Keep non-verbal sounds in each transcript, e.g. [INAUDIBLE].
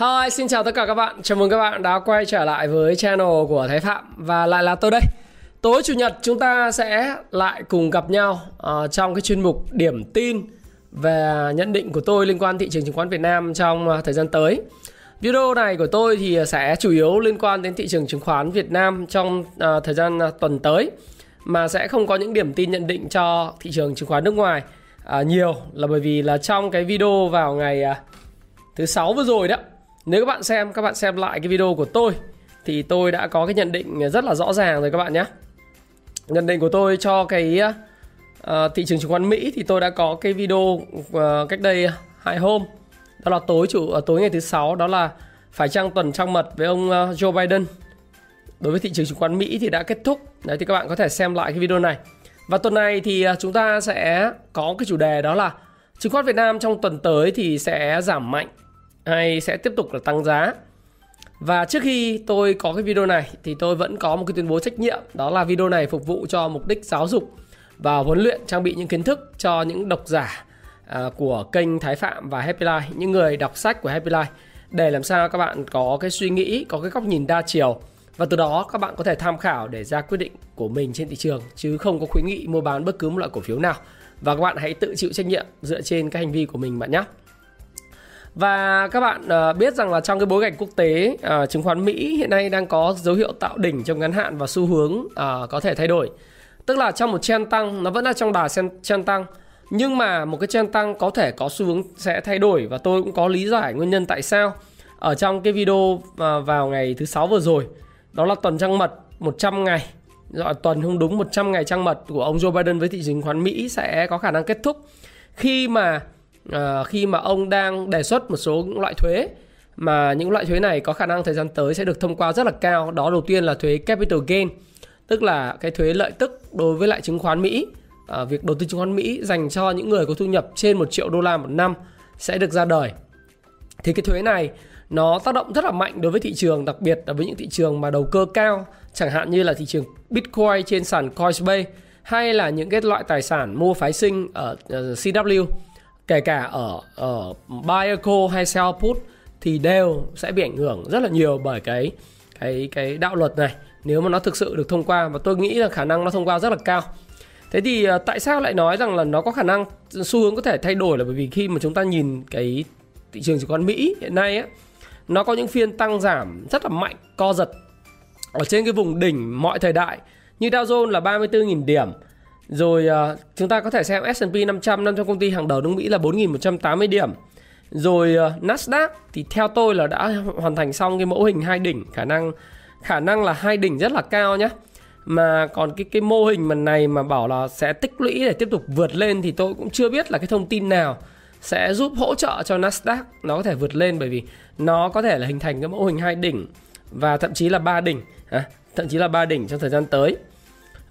Hi, xin chào tất cả các bạn. Chào mừng các bạn đã quay trở lại với channel của Thái Phạm và lại là tôi đây. Tối chủ nhật chúng ta sẽ lại cùng gặp nhau uh, trong cái chuyên mục điểm tin về nhận định của tôi liên quan thị trường chứng khoán Việt Nam trong uh, thời gian tới. Video này của tôi thì sẽ chủ yếu liên quan đến thị trường chứng khoán Việt Nam trong uh, thời gian uh, tuần tới mà sẽ không có những điểm tin nhận định cho thị trường chứng khoán nước ngoài uh, nhiều là bởi vì là trong cái video vào ngày uh, thứ sáu vừa rồi đó nếu các bạn xem các bạn xem lại cái video của tôi thì tôi đã có cái nhận định rất là rõ ràng rồi các bạn nhé. Nhận định của tôi cho cái uh, thị trường chứng khoán Mỹ thì tôi đã có cái video uh, cách đây hai hôm. Đó là tối chủ uh, tối ngày thứ sáu đó là phải chăng tuần trăng mật với ông uh, Joe Biden. Đối với thị trường chứng khoán Mỹ thì đã kết thúc. Đấy thì các bạn có thể xem lại cái video này. Và tuần này thì chúng ta sẽ có cái chủ đề đó là chứng khoán Việt Nam trong tuần tới thì sẽ giảm mạnh hay sẽ tiếp tục là tăng giá. Và trước khi tôi có cái video này thì tôi vẫn có một cái tuyên bố trách nhiệm đó là video này phục vụ cho mục đích giáo dục và huấn luyện trang bị những kiến thức cho những độc giả à, của kênh Thái Phạm và Happy Life, những người đọc sách của Happy Life để làm sao các bạn có cái suy nghĩ, có cái góc nhìn đa chiều. Và từ đó các bạn có thể tham khảo để ra quyết định của mình trên thị trường chứ không có khuyến nghị mua bán bất cứ một loại cổ phiếu nào. Và các bạn hãy tự chịu trách nhiệm dựa trên các hành vi của mình bạn nhé. Và các bạn uh, biết rằng là trong cái bối cảnh quốc tế uh, chứng khoán Mỹ hiện nay đang có dấu hiệu tạo đỉnh trong ngắn hạn và xu hướng uh, có thể thay đổi. Tức là trong một trend tăng nó vẫn là trong đà trend tăng nhưng mà một cái trend tăng có thể có xu hướng sẽ thay đổi và tôi cũng có lý giải nguyên nhân tại sao. Ở trong cái video vào ngày thứ sáu vừa rồi đó là tuần trăng mật 100 ngày gọi tuần không đúng 100 ngày trăng mật của ông Joe Biden với thị trường chứng khoán Mỹ sẽ có khả năng kết thúc khi mà Ờ, khi mà ông đang đề xuất một số những loại thuế mà những loại thuế này có khả năng thời gian tới sẽ được thông qua rất là cao. Đó đầu tiên là thuế capital gain, tức là cái thuế lợi tức đối với lại chứng khoán Mỹ. À, việc đầu tư chứng khoán Mỹ dành cho những người có thu nhập trên 1 triệu đô la một năm sẽ được ra đời. Thì cái thuế này nó tác động rất là mạnh đối với thị trường, đặc biệt là với những thị trường mà đầu cơ cao, chẳng hạn như là thị trường Bitcoin trên sàn Coinbase hay là những cái loại tài sản mua phái sinh ở ờ, CW kể cả ở ở buy call hay sell put thì đều sẽ bị ảnh hưởng rất là nhiều bởi cái cái cái đạo luật này nếu mà nó thực sự được thông qua và tôi nghĩ là khả năng nó thông qua rất là cao. Thế thì à, tại sao lại nói rằng là nó có khả năng xu hướng có thể thay đổi là bởi vì khi mà chúng ta nhìn cái thị trường chứng khoán Mỹ hiện nay á nó có những phiên tăng giảm rất là mạnh, co giật ở trên cái vùng đỉnh mọi thời đại như Dow Jones là 34.000 điểm, rồi uh, chúng ta có thể xem S&P 500 năm trong công ty hàng đầu nước Mỹ là 4.180 điểm. Rồi uh, Nasdaq thì theo tôi là đã hoàn thành xong cái mẫu hình hai đỉnh, khả năng khả năng là hai đỉnh rất là cao nhé. Mà còn cái cái mô hình mà này mà bảo là sẽ tích lũy để tiếp tục vượt lên thì tôi cũng chưa biết là cái thông tin nào sẽ giúp hỗ trợ cho Nasdaq nó có thể vượt lên bởi vì nó có thể là hình thành cái mẫu hình hai đỉnh và thậm chí là ba đỉnh, à, thậm chí là ba đỉnh trong thời gian tới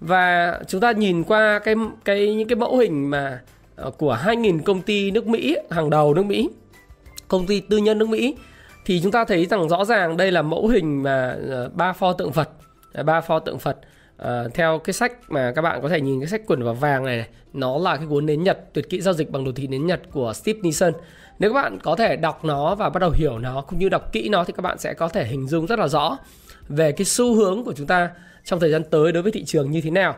và chúng ta nhìn qua cái cái những cái mẫu hình mà ờ, của 2.000 công ty nước Mỹ hàng đầu nước Mỹ công ty tư nhân nước Mỹ thì chúng ta thấy rằng rõ ràng đây là mẫu hình mà ờ, ba pho tượng Phật à, ba pho tượng Phật ờ, theo cái sách mà các bạn có thể nhìn cái sách quần vào vàng này, này nó là cái cuốn nến Nhật tuyệt kỹ giao dịch bằng đồ thị nến Nhật của Steve Nissen nếu các bạn có thể đọc nó và bắt đầu hiểu nó cũng như đọc kỹ nó thì các bạn sẽ có thể hình dung rất là rõ về cái xu hướng của chúng ta trong thời gian tới đối với thị trường như thế nào.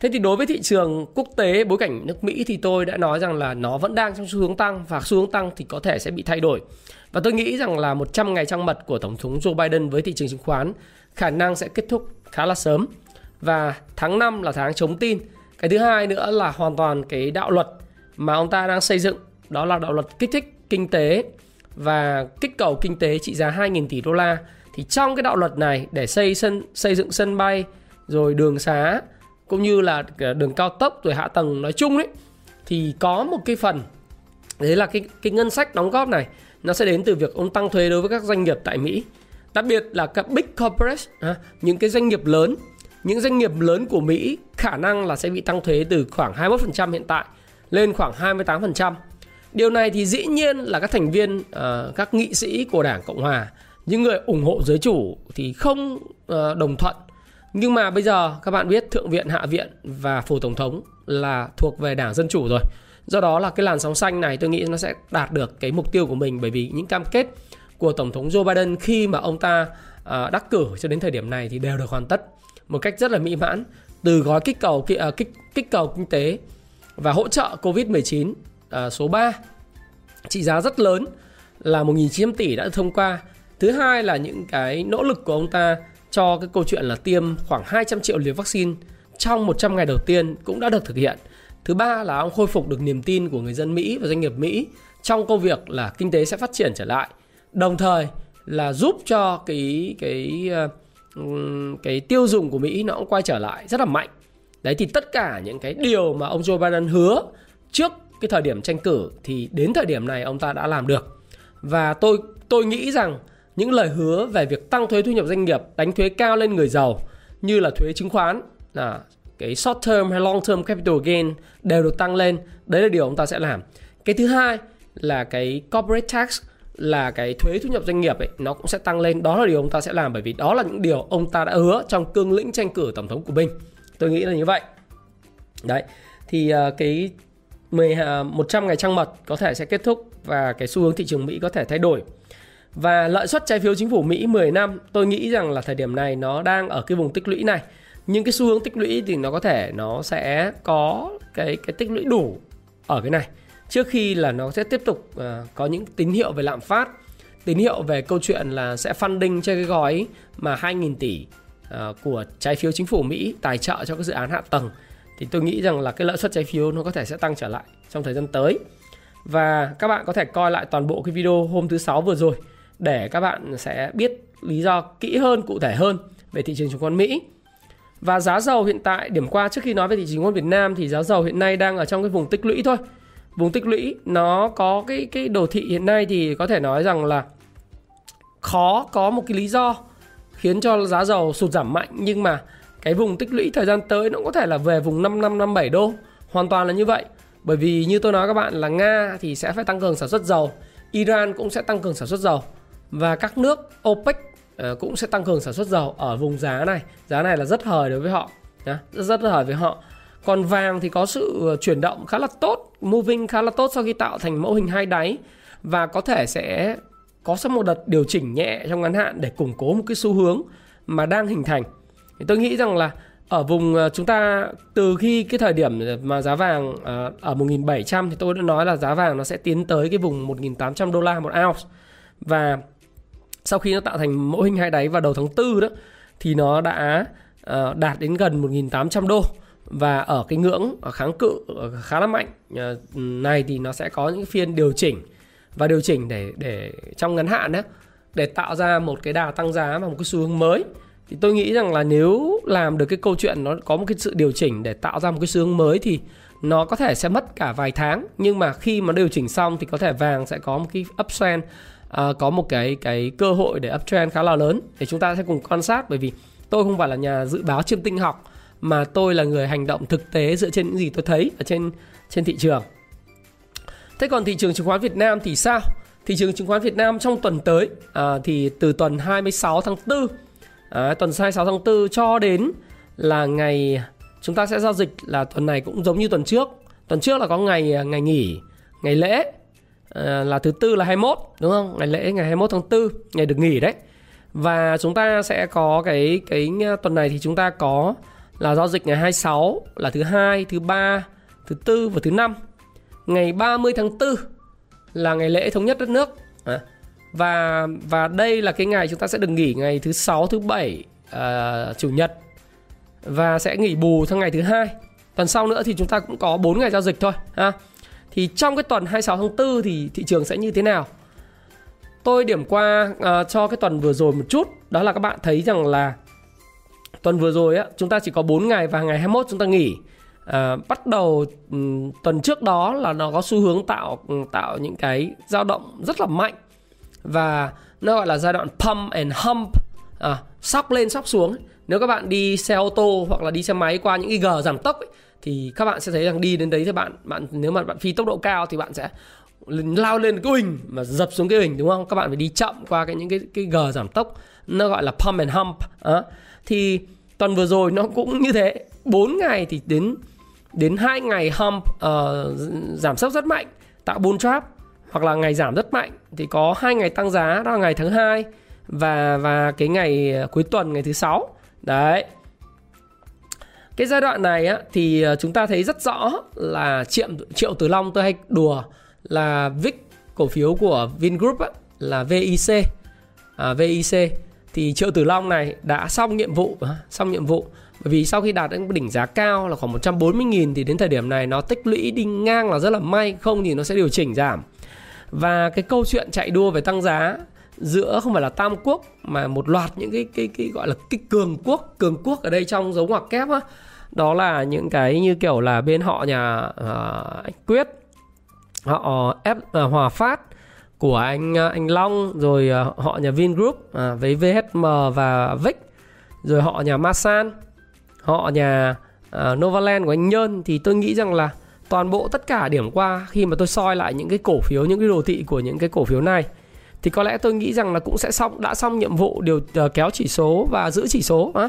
Thế thì đối với thị trường quốc tế, bối cảnh nước Mỹ thì tôi đã nói rằng là nó vẫn đang trong xu hướng tăng và xu hướng tăng thì có thể sẽ bị thay đổi. Và tôi nghĩ rằng là 100 ngày trăng mật của Tổng thống Joe Biden với thị trường chứng khoán khả năng sẽ kết thúc khá là sớm. Và tháng 5 là tháng chống tin. Cái thứ hai nữa là hoàn toàn cái đạo luật mà ông ta đang xây dựng, đó là đạo luật kích thích kinh tế và kích cầu kinh tế trị giá 2.000 tỷ đô la thì trong cái đạo luật này để xây sân xây dựng sân bay rồi đường xá cũng như là à, đường cao tốc rồi hạ tầng nói chung đấy thì có một cái phần đấy là cái cái ngân sách đóng góp này nó sẽ đến từ việc ông tăng thuế đối với các doanh nghiệp tại Mỹ. Đặc biệt là các big corporate, những cái doanh nghiệp lớn, những doanh nghiệp lớn của Mỹ khả năng là sẽ bị tăng thuế từ khoảng 21% hiện tại lên khoảng 28%. Điều này thì dĩ nhiên là các thành viên, ờ, các nghị sĩ của Đảng Cộng Hòa, những người ủng hộ giới chủ thì không ờ, đồng thuận. Nhưng mà bây giờ các bạn biết Thượng viện, Hạ viện và Phủ Tổng thống là thuộc về Đảng Dân Chủ rồi. Do đó là cái làn sóng xanh này tôi nghĩ nó sẽ đạt được cái mục tiêu của mình bởi vì những cam kết của Tổng thống Joe Biden khi mà ông ta ờ, đắc cử cho đến thời điểm này thì đều được hoàn tất một cách rất là mỹ mãn từ gói kích cầu ờ, kích kích cầu kinh tế và hỗ trợ Covid-19 số 3 trị giá rất lớn là 1.900 tỷ đã được thông qua. Thứ hai là những cái nỗ lực của ông ta cho cái câu chuyện là tiêm khoảng 200 triệu liều vaccine trong 100 ngày đầu tiên cũng đã được thực hiện. Thứ ba là ông khôi phục được niềm tin của người dân Mỹ và doanh nghiệp Mỹ trong công việc là kinh tế sẽ phát triển trở lại. Đồng thời là giúp cho cái cái ờ, cái tiêu dùng của Mỹ nó cũng quay trở lại rất là mạnh. Đấy, thì tất cả những cái điều mà ông Joe Biden hứa trước cái thời điểm tranh cử thì đến thời điểm này ông ta đã làm được. Và tôi tôi nghĩ rằng những lời hứa về việc tăng thuế thu nhập doanh nghiệp, đánh thuế cao lên người giàu như là thuế chứng khoán là cái short term hay long term capital gain đều được tăng lên. Đấy là điều ông ta sẽ làm. Cái thứ hai là cái corporate tax là cái thuế thu nhập doanh nghiệp ấy nó cũng sẽ tăng lên. Đó là điều ông ta sẽ làm bởi vì đó là những điều ông ta đã hứa trong cương lĩnh tranh cử tổng thống của mình. Tôi nghĩ là như vậy. Đấy. Thì uh, cái 10 100 à, ngày trăng mật có thể sẽ kết thúc và cái xu hướng thị trường Mỹ có thể thay đổi. Và lợi suất trái phiếu chính phủ Mỹ 10 năm, tôi nghĩ rằng là thời điểm này nó đang ở cái vùng tích lũy này. Nhưng cái xu hướng tích lũy thì nó có thể nó sẽ có cái cái tích lũy đủ ở cái này trước khi là nó sẽ tiếp tục uh, có những tín hiệu về lạm phát, tín hiệu về câu chuyện là sẽ funding cho cái gói mà 2.000 tỷ uh, của trái phiếu chính phủ Mỹ tài trợ cho các dự án hạ tầng thì tôi nghĩ rằng là cái lợi suất trái phiếu nó có thể sẽ tăng trở lại trong thời gian tới. Và các bạn có thể coi lại toàn bộ cái video hôm thứ sáu vừa rồi để các bạn sẽ biết lý do kỹ hơn, cụ thể hơn về thị trường chứng khoán Mỹ. Và giá dầu hiện tại điểm qua trước khi nói về thị trường chứng khoán Việt Nam thì giá dầu hiện nay đang ở trong cái vùng tích lũy thôi. Vùng tích lũy nó có cái cái đồ thị hiện nay thì có thể nói rằng là khó có một cái lý do khiến cho giá dầu sụt giảm mạnh nhưng mà cái vùng tích lũy thời gian tới nó có thể là về vùng 5557 đô hoàn toàn là như vậy bởi vì như tôi nói các bạn là Nga thì sẽ phải tăng cường sản xuất dầu Iran cũng sẽ tăng cường sản xuất dầu và các nước OPEC ờ, cũng sẽ tăng cường sản xuất dầu ở vùng giá này. Giá này là rất hời đối với họ rất rất hời với họ. Còn vàng thì có sự ờ, chuyển động khá là tốt, moving khá là tốt sau khi tạo thành mẫu hình hai đáy. Và có thể sẽ có sẽ một đợt điều chỉnh nhẹ trong ngắn hạn để củng cố một cái xu hướng mà đang hình thành. Thì tôi nghĩ rằng là ở vùng ờ, chúng ta từ khi cái thời điểm mà giá vàng ở 1700 thì tôi đã nói là giá vàng nó sẽ tiến tới cái vùng 1.800 đô la một ounce. Và sau khi nó tạo thành mẫu hình hai đáy vào đầu tháng 4 đó thì nó đã uh, đạt đến gần 1.800 đô. Và ở cái ngưỡng kháng cự ờ, khá là mạnh ờ, này thì nó sẽ có những phiên điều chỉnh. Và điều chỉnh để để trong ngắn hạn đó để tạo ra một cái đà tăng giá và một cái xu hướng mới. Thì tôi nghĩ rằng là nếu làm được cái câu chuyện nó có một cái sự điều chỉnh để tạo ra một cái xu hướng mới thì nó có thể sẽ mất cả vài tháng. Nhưng mà khi mà điều chỉnh xong thì có thể vàng sẽ có một cái uptrend uh, có một cái cái cơ hội để uptrend khá là lớn để chúng ta sẽ cùng quan sát bởi vì tôi không phải là nhà dự báo chiêm tinh học mà tôi là người hành động thực tế dựa trên những gì tôi thấy ở trên trên thị trường. Thế còn thị trường chứng khoán Việt Nam thì sao? Thị trường chứng khoán Việt Nam trong tuần tới à, thì từ tuần 26 tháng 4 à, tuần 26 tháng 4 cho đến là ngày chúng ta sẽ giao dịch là tuần này cũng giống như tuần trước. Tuần trước là có ngày à, ngày nghỉ, ngày lễ à, là thứ tư là 21 đúng không? Ngày lễ ngày 21 tháng 4, ngày được nghỉ đấy. Và chúng ta sẽ có cái cái ờ, tuần này thì chúng ta có là giao dịch ngày 26 là thứ hai, thứ ba, thứ tư và thứ năm. Ngày 30 tháng 4 là ngày lễ thống nhất đất nước. À, và và đây là cái ngày chúng ta sẽ được nghỉ ngày thứ sáu, thứ bảy, uh, chủ nhật và sẽ nghỉ bù sang ngày thứ hai. Tuần sau nữa thì chúng ta cũng có 4 ngày giao dịch thôi ha. Thì trong cái tuần 26 tháng 4 thì thị trường sẽ như thế nào? Tôi điểm qua uh, cho cái tuần vừa rồi một chút, đó là các bạn thấy rằng là tuần vừa rồi á chúng ta chỉ có 4 ngày và ngày 21 chúng ta nghỉ. À, bắt đầu um, tuần trước đó là nó có xu hướng tạo tạo những cái dao động rất là mạnh. Và nó gọi là giai đoạn pump and hump. À, sóc lên sóc xuống nếu các bạn đi xe ô tô hoặc là đi xe máy qua những cái gờ giảm tốc ấy, thì các bạn sẽ thấy rằng đi đến đấy thì bạn bạn nếu mà bạn phi tốc độ cao thì bạn sẽ lao lên cái hình mà dập xuống cái hình đúng không? Các bạn phải đi chậm qua cái những cái cái gờ giảm tốc nó gọi là pump and hump à, thì tuần vừa rồi nó cũng như thế 4 ngày thì đến đến hai ngày hump uh, giảm sốc rất mạnh tạo bull trap hoặc là ngày giảm rất mạnh thì có hai ngày tăng giá đó là ngày thứ hai và và cái ngày ờ, cuối tuần ngày thứ sáu. Đấy cái giai đoạn này á, thì ờ, chúng ta thấy rất rõ là triệu triệu tử long tôi hay đùa là VIC cổ phiếu của Vingroup á, là VIC à, VIC thì triệu tử long này đã xong nhiệm vụ à, xong nhiệm vụ. Bởi vì sau khi đạt đến đỉnh giá cao là khoảng 140.000 thì đến thời điểm này nó tích lũy đi ngang là rất là may không thì nó sẽ điều chỉnh giảm. Và cái câu chuyện chạy đua về tăng giá giữa không phải là tam quốc mà một loạt những cái cái cái gọi là cái cường quốc cường quốc ở đây trong dấu ngoặc kép á. Đó là những cái như kiểu là bên họ nhà uh, anh Quyết họ ép uh, à, Hòa Phát của anh uh, anh Long rồi uh, họ nhà Vingroup uh, với VHM và Vic rồi họ nhà Masan họ nhà uh, Novaland của anh Nhơn. Thì tôi nghĩ rằng là toàn bộ tất cả điểm qua khi mà tôi soi lại những cái cổ phiếu những cái đồ thị của những cái cổ phiếu này thì có lẽ tôi nghĩ rằng là cũng sẽ xong đã xong nhiệm vụ điều uh, kéo chỉ số và giữ chỉ số á.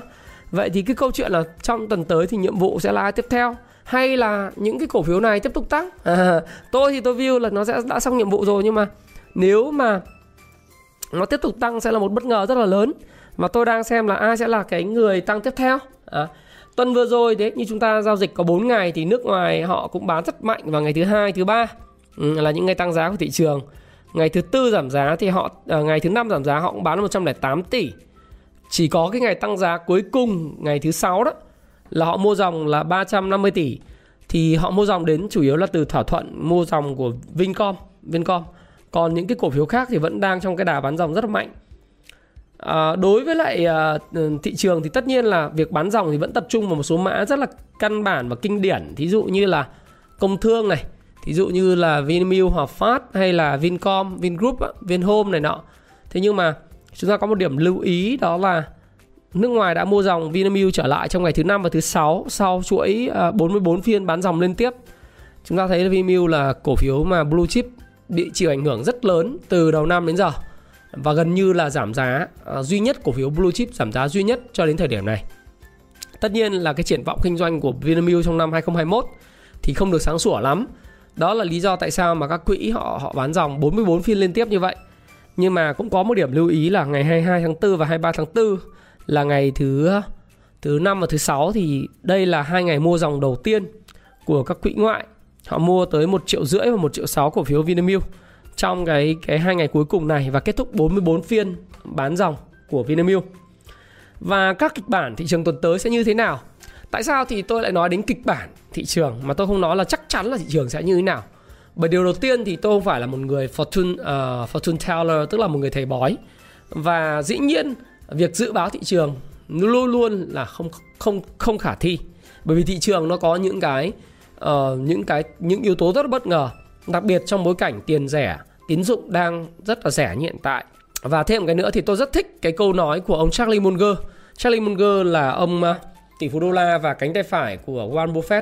Vậy thì cái câu chuyện là trong tuần tới thì nhiệm vụ sẽ là ai tiếp theo? Hay là những cái cổ phiếu này tiếp tục tăng? À, [LAUGHS] tôi thì tôi view là nó sẽ đã xong nhiệm vụ rồi nhưng mà nếu mà nó tiếp tục tăng sẽ là một bất ngờ rất là lớn. Và tôi đang xem là ai sẽ là cái người tăng tiếp theo à, tuần vừa rồi đấy như chúng ta giao dịch có 4 ngày thì nước ngoài họ cũng bán rất mạnh vào ngày thứ hai thứ ba ừ, là những ngày tăng giá của thị trường ngày thứ tư giảm giá thì họ à, ngày thứ năm giảm giá họ cũng bán 108 tỷ chỉ có cái ngày tăng giá cuối cùng ngày thứ sáu đó là họ mua dòng là 350 tỷ thì họ mua dòng đến chủ yếu là từ thỏa thuận mua dòng của Vincom, Vincom. Còn những cái cổ phiếu khác thì vẫn đang trong cái đà bán dòng rất là mạnh. À, đối với lại à, thị trường thì tất nhiên là việc bán dòng thì vẫn tập trung vào một số mã rất là căn bản và kinh điển, thí dụ như là Công Thương này, ví dụ như là Vinamilk, Hòa Phát hay là Vincom, Vingroup, Vinhome này nọ. Thế nhưng mà chúng ta có một điểm lưu ý đó là nước ngoài đã mua dòng Vinamilk trở lại trong ngày thứ năm và thứ sáu sau chuỗi à, 44 phiên bán dòng liên tiếp. Chúng ta thấy là Vinamilk là cổ phiếu mà blue chip bị chịu ảnh hưởng rất lớn từ đầu năm đến giờ và gần như là giảm giá à, duy nhất cổ phiếu blue chip giảm giá duy nhất cho đến thời điểm này. Tất nhiên là cái triển vọng kinh doanh của Vinamilk trong năm 2021 thì không được sáng sủa lắm. Đó là lý do tại sao mà các quỹ họ họ bán dòng 44 phiên liên tiếp như vậy. Nhưng mà cũng có một điểm lưu ý là ngày 22 tháng 4 và 23 tháng 4 là ngày thứ thứ năm và thứ sáu thì đây là hai ngày mua dòng đầu tiên của các quỹ ngoại. Họ mua tới 1 triệu rưỡi và 1 triệu 6 cổ phiếu Vinamilk trong cái cái hai ngày cuối cùng này và kết thúc 44 phiên bán dòng của Vinamilk. Và các kịch bản thị trường tuần tới sẽ như thế nào? Tại sao thì tôi lại nói đến kịch bản thị trường mà tôi không nói là chắc chắn là thị trường sẽ như thế nào? Bởi điều đầu tiên thì tôi không phải là một người fortune uh, fortune teller tức là một người thầy bói. Và dĩ nhiên việc dự báo thị trường luôn luôn là không không không khả thi. Bởi vì thị trường nó có những cái uh, những cái những yếu tố rất bất ngờ. Đặc biệt trong bối cảnh tiền rẻ tín dụng đang rất là rẻ như hiện tại. Và thêm một cái nữa thì tôi rất thích cái câu nói của ông Charlie Munger. Charlie Munger là ông uh, tỷ phú đô la và cánh tay phải của Warren Buffett.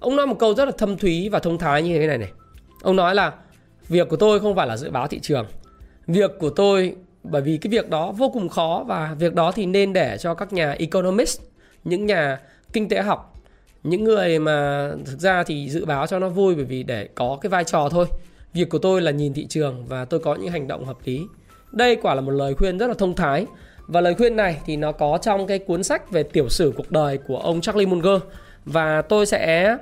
Ông nói một câu rất là thâm thúy và thông thái như thế này này. Ông nói là, việc của tôi không phải là dự báo thị trường. Việc của tôi, bởi vì cái việc đó vô cùng khó và việc đó thì nên để cho các nhà economist, những nhà kinh tế học, những người mà thực ra thì dự báo cho nó vui bởi vì để có cái vai trò thôi. Việc của tôi là nhìn thị trường và tôi có những hành động hợp lý. Đây quả là một lời khuyên rất là thông thái và lời khuyên này thì nó có trong cái cuốn sách về tiểu sử cuộc đời của ông Charlie Munger. Và tôi sẽ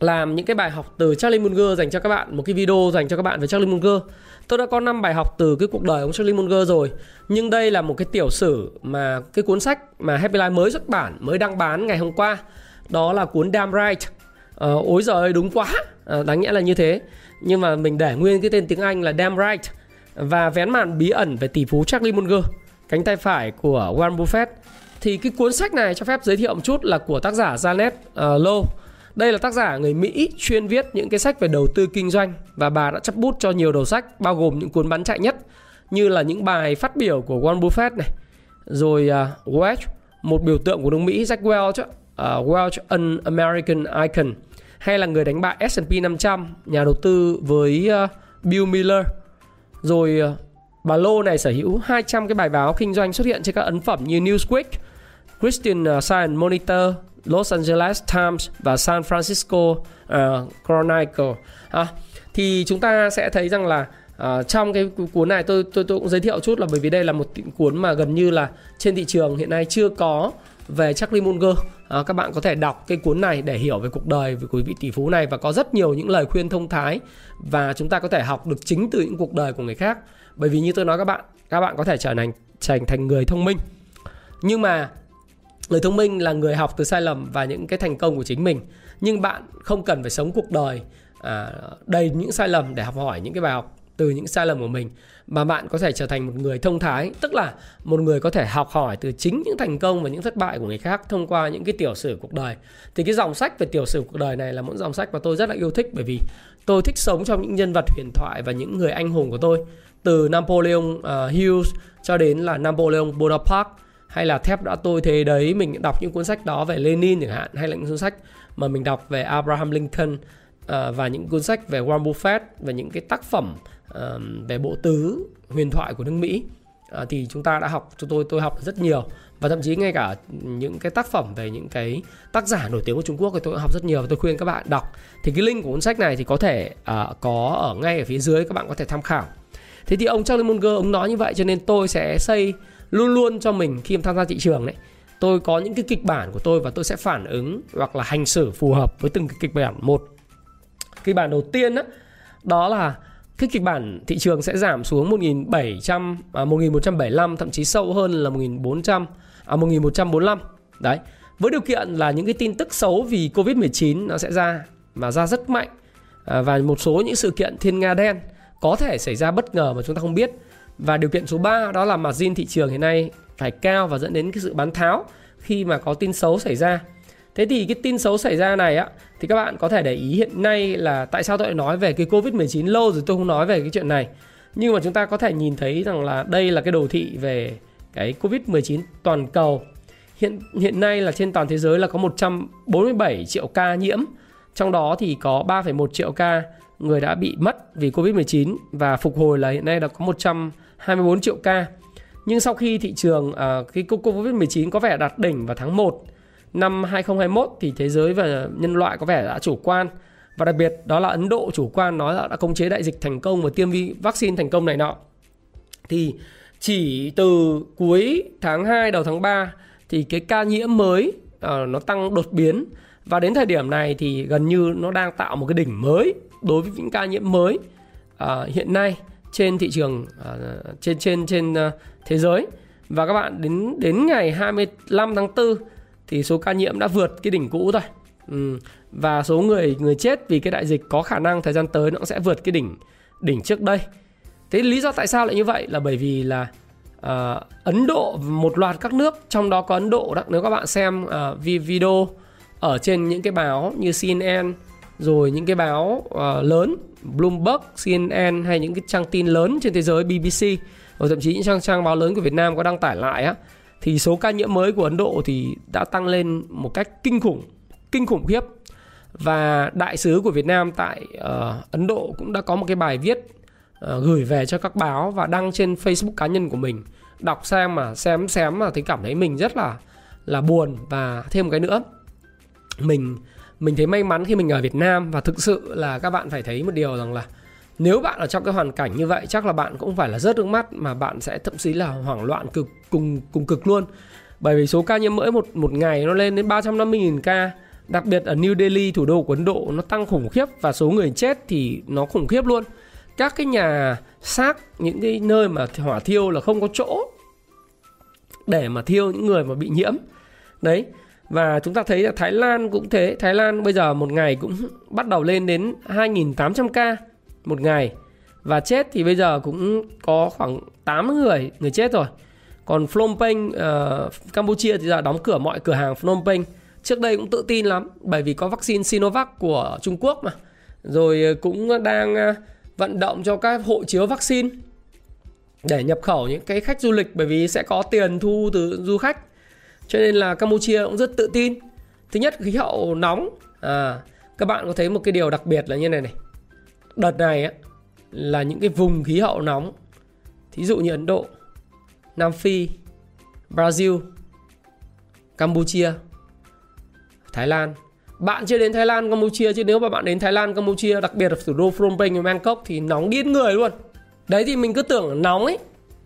làm những cái bài học từ Charlie Munger dành cho các bạn một cái video dành cho các bạn về Charlie Munger. Tôi đã có 5 bài học từ cái cuộc đời ông Charlie Munger rồi Nhưng đây là một cái tiểu sử mà cái cuốn sách mà Happy Life mới xuất bản, mới đăng bán ngày hôm qua. Đó là cuốn Damn Right. Ờ, Ôi giời ơi đúng quá, ờ, đáng nhẽ là như thế. Nhưng mà mình để nguyên cái tên tiếng Anh là Damn Right. Và vén màn bí ẩn về tỷ phú Charlie Munger. Cánh tay phải của Warren Buffett Thì cái cuốn sách này cho phép giới thiệu một chút là của tác giả Janet ờ, uh, Low. đây là tác giả người Mỹ chuyên viết những cái sách về đầu tư kinh doanh và bà đã chấp bút cho nhiều đầu sách bao gồm những cuốn bán chạy nhất như là những bài phát biểu của Warren Buffett này rồi uh, Welch một biểu tượng của nước Mỹ Jack Welch uh, Welch an American icon hay là người đánh bại S&P 500 nhà đầu tư với uh, Bill Miller rồi uh, bà Lô này sở hữu 200 cái bài báo kinh doanh xuất hiện trên các ấn phẩm như Newsweek, Christian uh, Science Monitor, Los Angeles Times và San Francisco uh, Chronicle. À, thì chúng ta sẽ thấy rằng là uh, trong cái cuốn này tôi tôi tôi cũng giới thiệu chút là bởi vì đây là một cuốn mà gần như là trên thị trường hiện nay chưa có về Charlie Munger. À, các bạn có thể đọc cái cuốn này để hiểu về cuộc đời của vị tỷ phú này và có rất nhiều những lời khuyên thông thái và chúng ta có thể học được chính từ những cuộc đời của người khác. Bởi vì như tôi nói các bạn, các bạn có thể trở thành trở thành người thông minh. Nhưng mà người thông minh là người học từ sai lầm và những cái thành công của chính mình. Nhưng bạn không cần phải sống cuộc đời à, đầy những sai lầm để học hỏi những cái bài học từ những sai lầm của mình mà bạn có thể trở thành một người thông thái tức là một người có thể học hỏi từ chính những thành công và những thất bại của người khác thông qua những cái tiểu sử cuộc đời thì cái dòng sách về tiểu sử cuộc đời này là một dòng sách mà tôi rất là yêu thích bởi vì tôi thích sống trong những nhân vật huyền thoại và những người anh hùng của tôi từ Napoleon à, uh, Hill cho đến là Napoleon Bonaparte hay là thép đã tôi thế đấy mình đọc những cuốn sách đó về Lenin chẳng hạn hay là những cuốn sách mà mình đọc về Abraham Lincoln uh, và những cuốn sách về Warren Buffett và những cái tác phẩm uh, về bộ tứ huyền thoại của nước Mỹ. Uh, thì chúng ta đã học cho tôi tôi học rất nhiều. Và thậm chí ngay cả những cái tác phẩm về những cái tác giả nổi tiếng của Trung Quốc thì tôi cũng học rất nhiều và tôi khuyên các bạn đọc. Thì cái link của cuốn sách này thì có thể uh, có ở ngay ở phía dưới các bạn có thể tham khảo thế thì ông Charlie Munger ông nói như vậy cho nên tôi sẽ xây luôn luôn cho mình khi tham gia thị trường đấy tôi có những cái kịch bản của tôi và tôi sẽ phản ứng hoặc là hành xử phù hợp với từng cái kịch bản. Một kịch bản đầu tiên đó, đó là cái kịch bản thị trường sẽ giảm xuống 1700 à, 1175 thậm chí sâu hơn là 1400 à 1145 đấy với điều kiện là những cái tin tức xấu vì Covid-19 nó sẽ ra và ra rất mạnh à, và một số những sự kiện thiên nga đen có thể xảy ra bất ngờ mà chúng ta không biết và điều kiện số 3 đó là margin thị trường hiện nay phải cao và dẫn đến cái sự bán tháo khi mà có tin xấu xảy ra. Thế thì cái tin xấu xảy ra này á thì các bạn có thể để ý hiện nay là tại sao tôi lại nói về cái Covid-19 lâu rồi tôi không nói về cái chuyện này. Nhưng mà chúng ta có thể nhìn thấy rằng là đây là cái đồ thị về cái Covid-19 toàn cầu. Hiện hiện nay là trên toàn thế giới là có 147 triệu ca nhiễm. Trong đó thì có 3,1 triệu ca người đã bị mất vì Covid-19 và phục hồi là hiện nay đã có 124 triệu ca. Nhưng sau khi thị trường uh, cái Covid-19 có vẻ đạt đỉnh vào tháng 1 năm 2021 thì thế giới và nhân loại có vẻ đã chủ quan và đặc biệt đó là Ấn Độ chủ quan nói là đã khống chế đại dịch thành công và tiêm vaccine thành công này nọ. Thì chỉ từ cuối tháng 2 đầu tháng 3 thì cái ca nhiễm mới uh, nó tăng đột biến và đến thời điểm này thì gần như nó đang tạo một cái đỉnh mới đối với những ca nhiễm mới à, hiện nay trên thị trường à, trên trên trên à, thế giới và các bạn đến đến ngày 25 tháng 4 thì số ca nhiễm đã vượt cái đỉnh cũ rồi. Ừ. Và số người người chết vì cái đại dịch có khả năng thời gian tới nó cũng sẽ vượt cái đỉnh đỉnh trước đây. Thế lý do tại sao lại như vậy là bởi vì là à, Ấn Độ một loạt các nước trong đó có Ấn Độ đó nếu các bạn xem à, video ở trên những cái báo như CNN rồi những cái báo uh, lớn Bloomberg, CNN hay những cái trang tin lớn trên thế giới BBC và thậm chí những trang trang báo lớn của Việt Nam có đăng tải lại á thì số ca nhiễm mới của Ấn Độ thì đã tăng lên một cách kinh khủng, kinh khủng khiếp. Và đại sứ của Việt Nam tại uh, Ấn Độ cũng đã có một cái bài viết uh, gửi về cho các báo và đăng trên Facebook cá nhân của mình. Đọc xem mà xem xem mà thấy cảm thấy mình rất là là buồn và thêm một cái nữa. Mình mình thấy may mắn khi mình ở Việt Nam và thực sự là các bạn phải thấy một điều rằng là nếu bạn ở trong cái hoàn cảnh như vậy, chắc là bạn cũng phải là rớt nước mắt mà bạn sẽ thậm chí là hoảng loạn cực, cùng cùng cực luôn. Bởi vì số ca nhiễm mới một một ngày nó lên đến 350.000 ca. Đặc biệt ở New Delhi, thủ đô của Ấn Độ, nó tăng khủng khiếp và số người chết thì nó khủng khiếp luôn. Các cái nhà xác, những cái nơi mà hỏa thiêu là không có chỗ để mà thiêu những người mà bị nhiễm. Đấy và chúng ta thấy là Thái Lan cũng thế. Thái Lan bây giờ một ngày cũng bắt đầu lên đến 2.800 ca một ngày. Và chết thì bây giờ cũng có khoảng 8 người người chết rồi. Còn Phnom Penh uh, Campuchia thì giờ đóng cửa mọi cửa hàng Phnom Penh. Trước đây cũng tự tin lắm bởi vì có vaccine Sinovac của Trung Quốc mà. Rồi ờ, cũng đang uh, vận động cho các hộ chiếu vaccine để nhập khẩu những cái khách du lịch bởi vì sẽ có tiền thu từ du khách cho nên là Campuchia cũng rất tự tin. Thứ nhất khí hậu nóng. À, các bạn có thấy một cái điều đặc biệt là như này này. Đợt này á, là những cái vùng khí hậu nóng. Thí dụ như Ấn Độ Nam Phi Brazil Campuchia Thái Lan. Bạn chưa đến Thái Lan Campuchia chứ nếu mà bạn đến Thái Lan Campuchia đặc biệt là thủ đô Phnom Penh và Bangkok thì nóng điên người luôn. Đấy thì mình cứ tưởng nóng ấy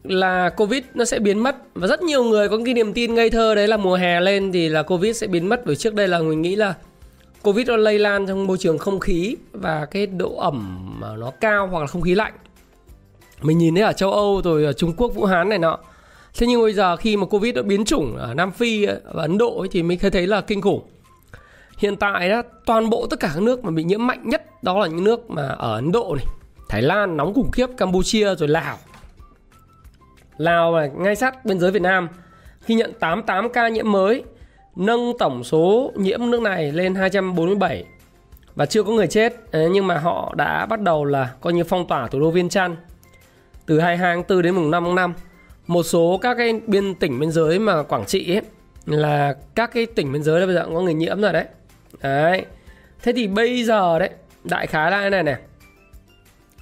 là Covid nó sẽ biến mất. Và rất nhiều người có cái niềm tin ngây thơ đấy là mùa hè lên thì là Covid sẽ biến mất. Bởi trước đây là mình nghĩ là Covid nó lây lan trong môi trường không khí và cái độ ẩm mà nó cao hoặc là không khí lạnh. Mình nhìn thấy ở châu Âu rồi ở Trung Quốc Vũ Hán này nọ. Thế nhưng bây giờ khi mà Covid nó biến chủng ở Nam Phi và Ấn Độ ấy, thì mình thấy là kinh khủng. Hiện tại đó toàn bộ tất cả các nước mà bị nhiễm mạnh nhất đó là những nước mà ở Ấn Độ này Thái Lan nóng khủng khiếp Campuchia rồi Lào. Lào là ngay sát biên giới Việt Nam khi nhận 88 ca nhiễm mới, nâng tổng số nhiễm nước này lên 247 và chưa có người chết ờ, nhưng mà họ đã bắt đầu là coi như phong tỏa thủ đô Viên Chăn từ 22 tháng 4 đến mùng 5 tháng 5 một số các cái biên tỉnh biên giới mà Quảng Trị ấy, là các cái tỉnh biên giới là bây giờ cũng có người nhiễm rồi đấy. Đấy. Thế thì bây giờ đấy, đại khái là thế này này.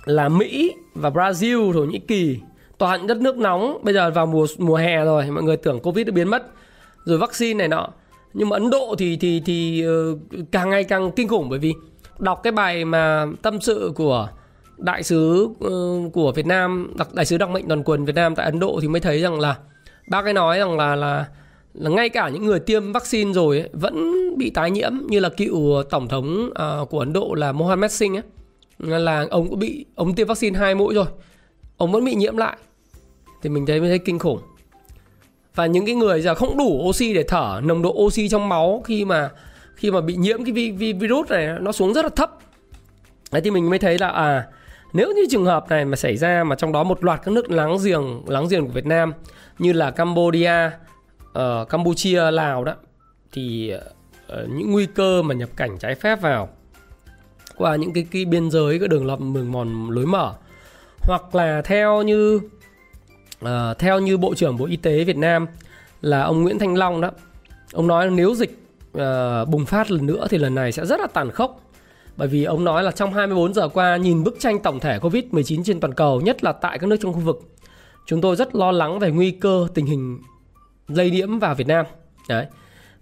Là Mỹ và Brazil, Thổ Nhĩ Kỳ toàn đất nước nóng. Bây giờ vào mùa mùa hè rồi mọi người tưởng covid đã biến mất. Rồi vaccine này nọ. Nhưng mà Ấn Độ thì thì thì uh, càng ngày càng kinh khủng bởi vì đọc cái bài mà tâm sự của đại sứ uh, của Việt Nam đặc đại sứ đặc mệnh toàn quyền Việt Nam tại Ấn Độ thì mới thấy rằng là bác ấy nói rằng là là là ngay cả những người tiêm vaccine rồi ấy, vẫn bị tái nhiễm. Như là cựu tổng thống uh, của Ấn Độ là Mohammed Singh ấy. Là ông cũng bị ông tiêm vaccine hai mũi rồi. Ông vẫn bị nhiễm lại thì mình thấy mới thấy kinh khủng. Và những cái người giờ không đủ oxy để thở nồng độ oxy trong máu khi mà khi mà bị nhiễm cái vi, vi, virus này nó xuống rất là thấp. Đấy thì mình mới thấy là à nếu như trường hợp này mà xảy ra mà trong đó một loạt các nước láng giềng láng giềng của Việt Nam như là Cambodia, uh, Campuchia, Lào đó thì uh, những nguy cơ mà nhập cảnh trái phép vào qua những cái, cái biên giới cái đường lầm mường mòn lối mở hoặc là theo như Ờ, theo như bộ trưởng bộ y tế Việt Nam là ông Nguyễn Thanh Long đó ông nói nếu dịch uh, bùng phát lần nữa thì lần này sẽ rất là tàn khốc. Bởi vì ông nói là trong 24 giờ qua nhìn bức tranh tổng thể Covid-19 trên toàn cầu nhất là tại các nước trong khu vực chúng tôi rất lo lắng về nguy cơ tình hình lây nhiễm vào Việt Nam. Đấy.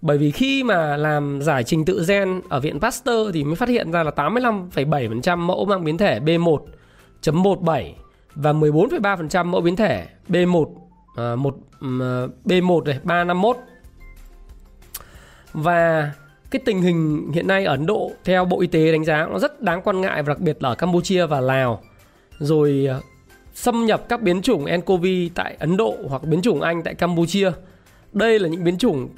Bởi vì khi mà làm giải trình tự gen ở viện Pasteur thì mới phát hiện ra là 85,7% mẫu mang biến thể B1.17 và 14,3% mẫu biến thể B1 uh, 1 B1 này 351. Và cái tình hình hiện nay ở Ấn Độ theo Bộ Y tế đánh giá nó rất đáng quan ngại và đặc biệt là ở Campuchia và Lào. Rồi ờ, xâm nhập các biến chủng nCoV tại Ấn Độ hoặc biến chủng Anh tại Campuchia. Đây là những biến chủng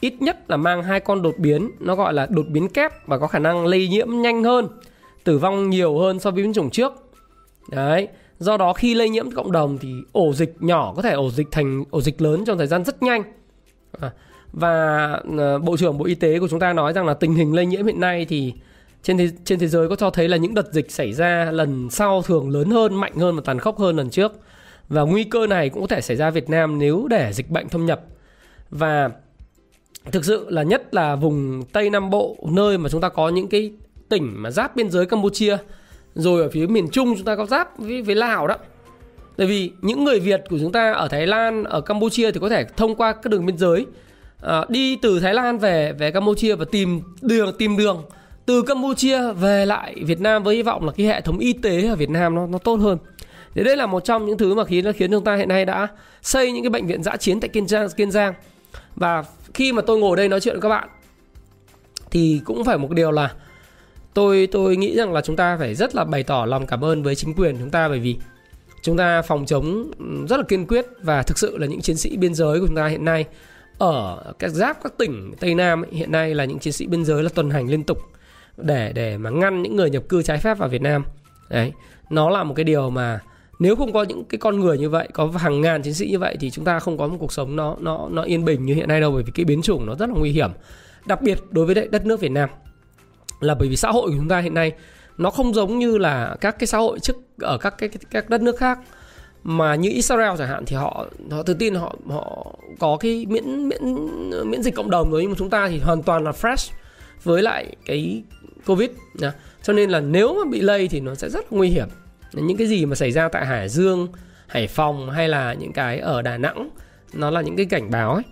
ít nhất là mang hai con đột biến nó gọi là đột biến kép và có khả năng lây nhiễm nhanh hơn tử vong nhiều hơn so với biến chủng trước đấy do đó khi lây nhiễm cộng đồng thì ổ dịch nhỏ có thể ổ dịch thành ổ dịch lớn trong thời gian rất nhanh. À, và à, bộ trưởng bộ y tế của chúng ta nói rằng là tình hình lây nhiễm hiện nay thì trên thế, trên thế giới có cho thấy là những đợt dịch xảy ra lần sau thường lớn hơn mạnh hơn và tàn khốc hơn lần trước. Và nguy cơ này cũng có thể xảy ra Việt Nam nếu để dịch bệnh thâm nhập. Và thực sự là nhất là vùng Tây Nam Bộ nơi mà chúng ta có những cái tỉnh mà giáp biên giới Campuchia rồi ở phía miền Trung chúng ta có giáp với, với Lào đó Tại vì những người Việt của chúng ta ở Thái Lan, ở Campuchia thì có thể thông qua các đường biên giới à, đi từ Thái Lan về về Campuchia và tìm đường tìm đường từ Campuchia về lại Việt Nam với hy vọng là cái hệ thống y tế ở Việt Nam nó nó tốt hơn. Thế đây là một trong những thứ mà khiến nó khiến chúng ta hiện nay đã xây những cái bệnh viện giã chiến tại Kiên Giang, Kiên Giang và khi mà tôi ngồi đây nói chuyện với các bạn thì cũng phải một điều là tôi tôi nghĩ rằng là chúng ta phải rất là bày tỏ lòng cảm ơn với chính quyền chúng ta bởi vì chúng ta phòng chống rất là kiên quyết và thực sự là những chiến sĩ biên giới của chúng ta hiện nay ở các giáp các tỉnh Tây Nam ấy, hiện nay là những chiến sĩ biên giới là tuần hành liên tục để để mà ngăn những người nhập cư trái phép vào Việt Nam. Đấy, nó là một cái điều mà nếu không có những cái con người như vậy có hàng ngàn chiến sĩ như vậy thì chúng ta không có một cuộc sống nó nó nó yên bình như hiện nay đâu bởi vì cái biến chủng nó rất là nguy hiểm đặc biệt đối với đất nước Việt Nam là bởi vì xã hội của chúng ta hiện nay nó không giống như là các cái xã hội trước, ở các cái, các đất nước khác. Mà như Israel chẳng hạn thì họ họ tự tin họ họ có cái miễn miễn miễn dịch cộng đồng rồi nhưng mà chúng ta thì hoàn toàn là fresh với lại cái covid nha. cho nên là nếu mà bị lây thì nó sẽ rất là nguy hiểm. Những cái gì mà xảy ra tại Hải Dương, Hải Phòng hay là những cái ở Đà Nẵng, nó là những cái cảnh báo ấy.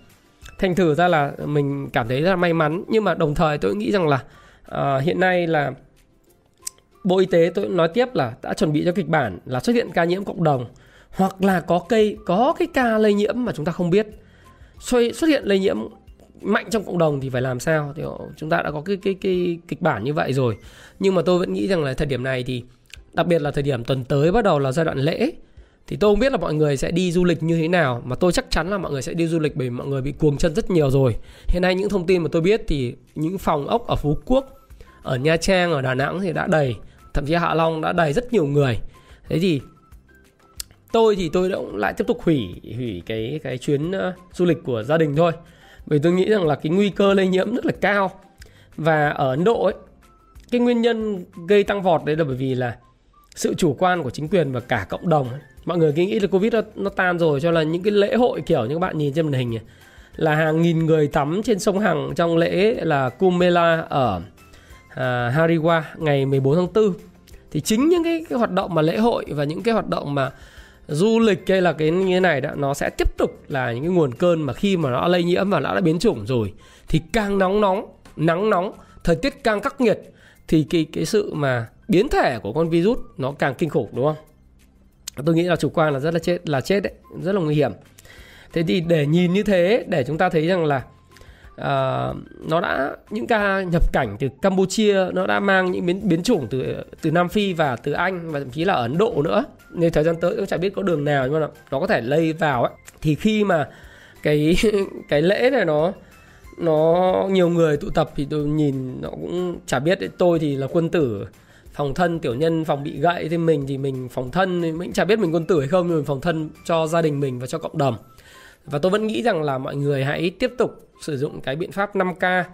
Thành thử ra là mình cảm thấy rất là may mắn. Nhưng mà đồng thời tôi nghĩ rằng là Ờ, hiện nay là Bộ Y tế tôi nói tiếp là đã chuẩn bị cho kịch bản là xuất hiện ca nhiễm cộng đồng hoặc là có cây, có cái ca lây nhiễm mà chúng ta không biết. Xuất hiện lây nhiễm mạnh trong cộng đồng thì phải làm sao? Thì chúng ta đã có cái cái cái kịch bản như vậy rồi. Nhưng mà tôi vẫn nghĩ rằng là thời điểm này thì, đặc biệt là thời điểm tuần tới bắt đầu là giai đoạn lễ, thì tôi không biết là mọi người sẽ đi du lịch như thế nào, mà tôi chắc chắn là mọi người sẽ đi du lịch bởi mọi người bị cuồng chân rất nhiều rồi. Hiện nay những thông tin mà tôi biết thì những phòng ốc ở phú quốc ở nha trang ở đà nẵng thì đã đầy thậm chí hạ long đã đầy rất nhiều người. Thế thì tôi thì tôi cũng lại tiếp tục hủy hủy cái cái chuyến uh, du lịch của gia đình thôi. Bởi tôi nghĩ rằng là cái nguy cơ lây nhiễm rất là cao. Và ở ấn độ ấy cái nguyên nhân gây tăng vọt đấy là bởi vì là sự chủ quan của chính quyền và cả cộng đồng ấy. mọi người cứ nghĩ là covid nó, nó tan rồi cho là những cái lễ hội kiểu như các bạn nhìn trên màn hình này, là hàng nghìn người tắm trên sông Hằng trong lễ là Kumela ở à, Hariwa ngày 14 tháng 4 thì chính những cái, cái hoạt động mà lễ hội và những cái hoạt động mà du lịch hay là cái như thế này đó nó sẽ tiếp tục là những cái nguồn cơn mà khi mà nó lây nhiễm và nó đã biến chủng rồi. Thì càng nóng nóng nắng nóng thời tiết càng khắc nghiệt thì cái cái sự mà biến thể của con virus nó càng kinh khủng đúng không? Tôi nghĩ là chủ quan là rất là chết là chết đấy rất là nguy hiểm. Thế thì để nhìn như thế để chúng ta thấy rằng là uh, nó đã những ca nhập cảnh từ Campuchia nó đã mang những biến biến chủng từ từ Nam Phi và từ Anh và thậm chí là ở Ấn Độ nữa. Nên thời gian tới cũng chẳng biết có đường nào nhưng mà nó có thể lây vào ấy. Thì khi mà cái [LAUGHS] cái lễ này nó nó nhiều người tụ tập thì tôi nhìn nó cũng chả biết. Tôi thì là quân tử phòng thân tiểu nhân phòng bị gậy thì mình thì mình phòng thân mình chả biết mình quân tử hay không nhưng mình phòng thân cho gia đình mình và cho cộng đồng và tôi vẫn nghĩ rằng là mọi người hãy tiếp tục sử dụng cái biện pháp 5K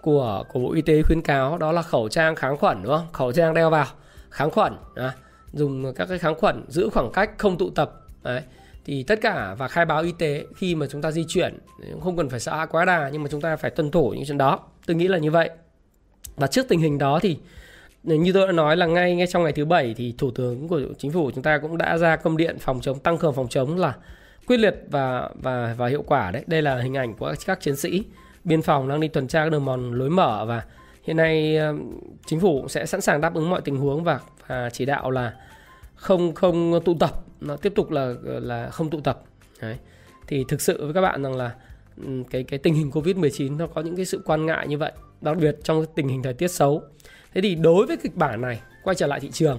của của Bộ Y tế khuyến cáo đó là khẩu trang kháng khuẩn đúng không? Khẩu trang đeo vào, kháng khuẩn, à, dùng các cái kháng khuẩn, giữ khoảng cách, không tụ tập. Đấy. Thì tất cả và khai báo y tế khi mà chúng ta di chuyển không cần phải sợ quá đà nhưng mà chúng ta phải tuân thủ những chuyện đó. Tôi nghĩ là như vậy. Và trước tình hình đó thì như tôi đã nói là ngay ngay trong ngày thứ bảy thì thủ tướng của chính phủ chúng ta cũng đã ra công điện phòng chống tăng cường phòng chống là quyết liệt và và và hiệu quả đấy. Đây là hình ảnh của các chiến sĩ biên phòng đang đi tuần tra các đường mòn lối mở và hiện nay chính phủ sẽ sẵn sàng đáp ứng mọi tình huống và, và chỉ đạo là không không tụ tập, nó tiếp tục là là không tụ tập. Đấy. Thì thực sự với các bạn rằng là cái cái tình hình Covid-19 nó có những cái sự quan ngại như vậy, đặc biệt trong tình hình thời tiết xấu. Thế thì đối với kịch bản này, quay trở lại thị trường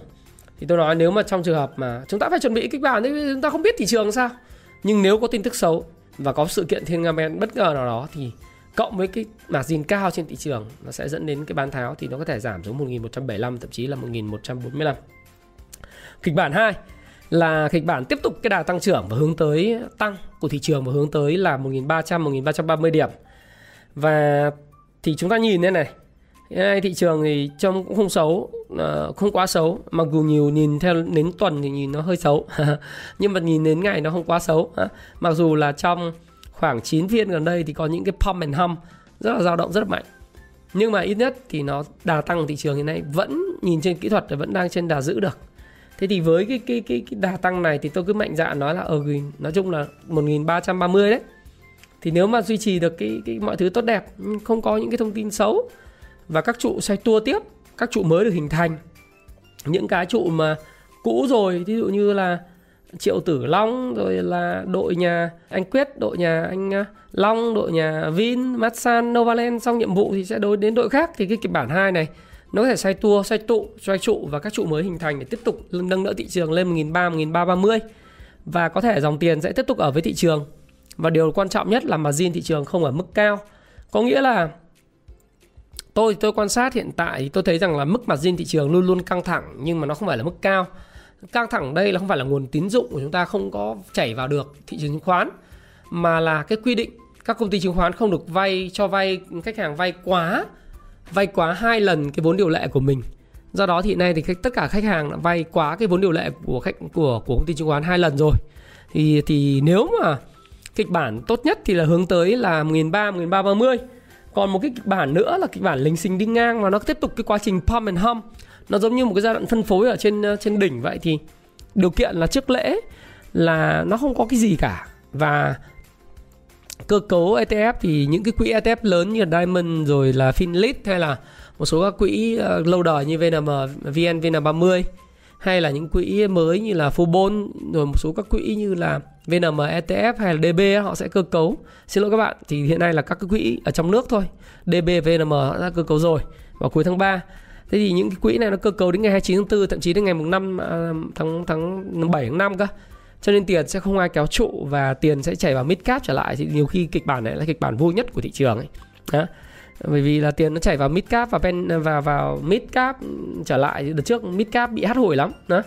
thì tôi nói nếu mà trong trường hợp mà chúng ta phải chuẩn bị kịch bản thì chúng ta không biết thị trường sao nhưng nếu có tin tức xấu và có sự kiện thiên nga men bất ngờ nào đó thì cộng với cái margin cao trên thị trường nó sẽ dẫn đến cái bán tháo thì nó có thể giảm xuống 1175 thậm chí là 1145. Kịch bản 2 là kịch bản tiếp tục cái đà tăng trưởng và hướng tới tăng của thị trường và hướng tới là 1300 1330 điểm. Và thì chúng ta nhìn thế này, Hiện nay thị trường thì trông cũng không xấu, à, không quá xấu. Mặc dù nhiều nhìn theo đến tuần thì nhìn nó hơi xấu. [LAUGHS] Nhưng mà nhìn đến ngày nó không quá xấu. À, mặc dù là trong khoảng 9 phiên gần đây thì có những cái pump and hum rất là dao động rất là mạnh. Nhưng mà ít nhất thì nó đà tăng thị trường hiện nay vẫn nhìn trên kỹ thuật thì vẫn đang trên đà giữ được. Thế thì với cái cái cái, cái đà tăng này thì tôi cứ mạnh dạn nói là ờ, ở ừ, nói chung là 1330 đấy. Thì nếu mà duy trì được cái cái mọi thứ tốt đẹp, không có những cái thông tin xấu và các trụ xoay tua tiếp, các trụ mới được hình thành. Những cái trụ mà cũ rồi ví dụ như là triệu tử long, rồi là đội nhà anh quyết, đội nhà anh à, long, đội nhà vin masan novaland xong nhiệm vụ thì sẽ đối đến đội khác. Thì cái kịch bản hai này, nó có thể xoay tua xoay tụ xoay trụ và các trụ mới hình thành để tiếp tục nâng đỡ thị trường lên 1.300 1.330 và có thể dòng tiền sẽ tiếp tục ở với thị trường. Và điều quan trọng nhất là margin thị trường không ở mức cao. Có nghĩa là tôi tôi quan sát hiện tại thì tôi thấy rằng là mức margin thị trường luôn luôn căng thẳng, nhưng mà nó không phải là mức cao. Căng thẳng đây là không phải là nguồn tín dụng của chúng ta không có chảy vào được thị trường chứng khoán, mà là cái quy định các công ty chứng khoán không được vay cho vay, khách hàng vay quá vay quá hai lần cái vốn điều lệ của mình. Do đó thì hiện nay thì tất cả khách hàng đã vay quá cái vốn điều lệ của khách, của của công ty chứng khoán hai lần rồi. Thì thì nếu mà kịch bản tốt nhất thì là hướng tới là 1300 1330 còn một cái kịch bản nữa là kịch bản lính xình đi ngang và nó tiếp tục cái quá trình pump and hum. Nó giống như một cái giai đoạn phân phối ở trên ờ, trên đỉnh vậy thì điều kiện là trước lễ là nó không có cái gì cả. Và cơ cấu ETF thì những cái quỹ ETF lớn như là Diamond rồi là Finlit hay là một số các quỹ ờ, lâu đời như VNM, VN, VN30 hay là những quỹ mới như là Fubon rồi một số các quỹ như là VNM ETF hay là DB họ sẽ cơ cấu. Xin lỗi các bạn, thì hiện nay là các cái quỹ ở trong nước thôi. DB VNM họ đã cơ cấu rồi vào cuối tháng 3. Thế thì những cái quỹ này nó cơ cấu đến ngày 29 tháng 4 thậm chí đến ngày mùng 5 à, tháng tháng 7 tháng 5 cơ. Cho nên tiền sẽ không ai kéo trụ và tiền sẽ chảy vào mid cap trở lại thì nhiều khi kịch bản này là kịch bản vui nhất của thị trường ấy. Đó bởi vì là tiền nó chảy vào mid cap và pen và vào mid cap trở lại. Đợt trước mid cap bị hắt hồi lắm, đó.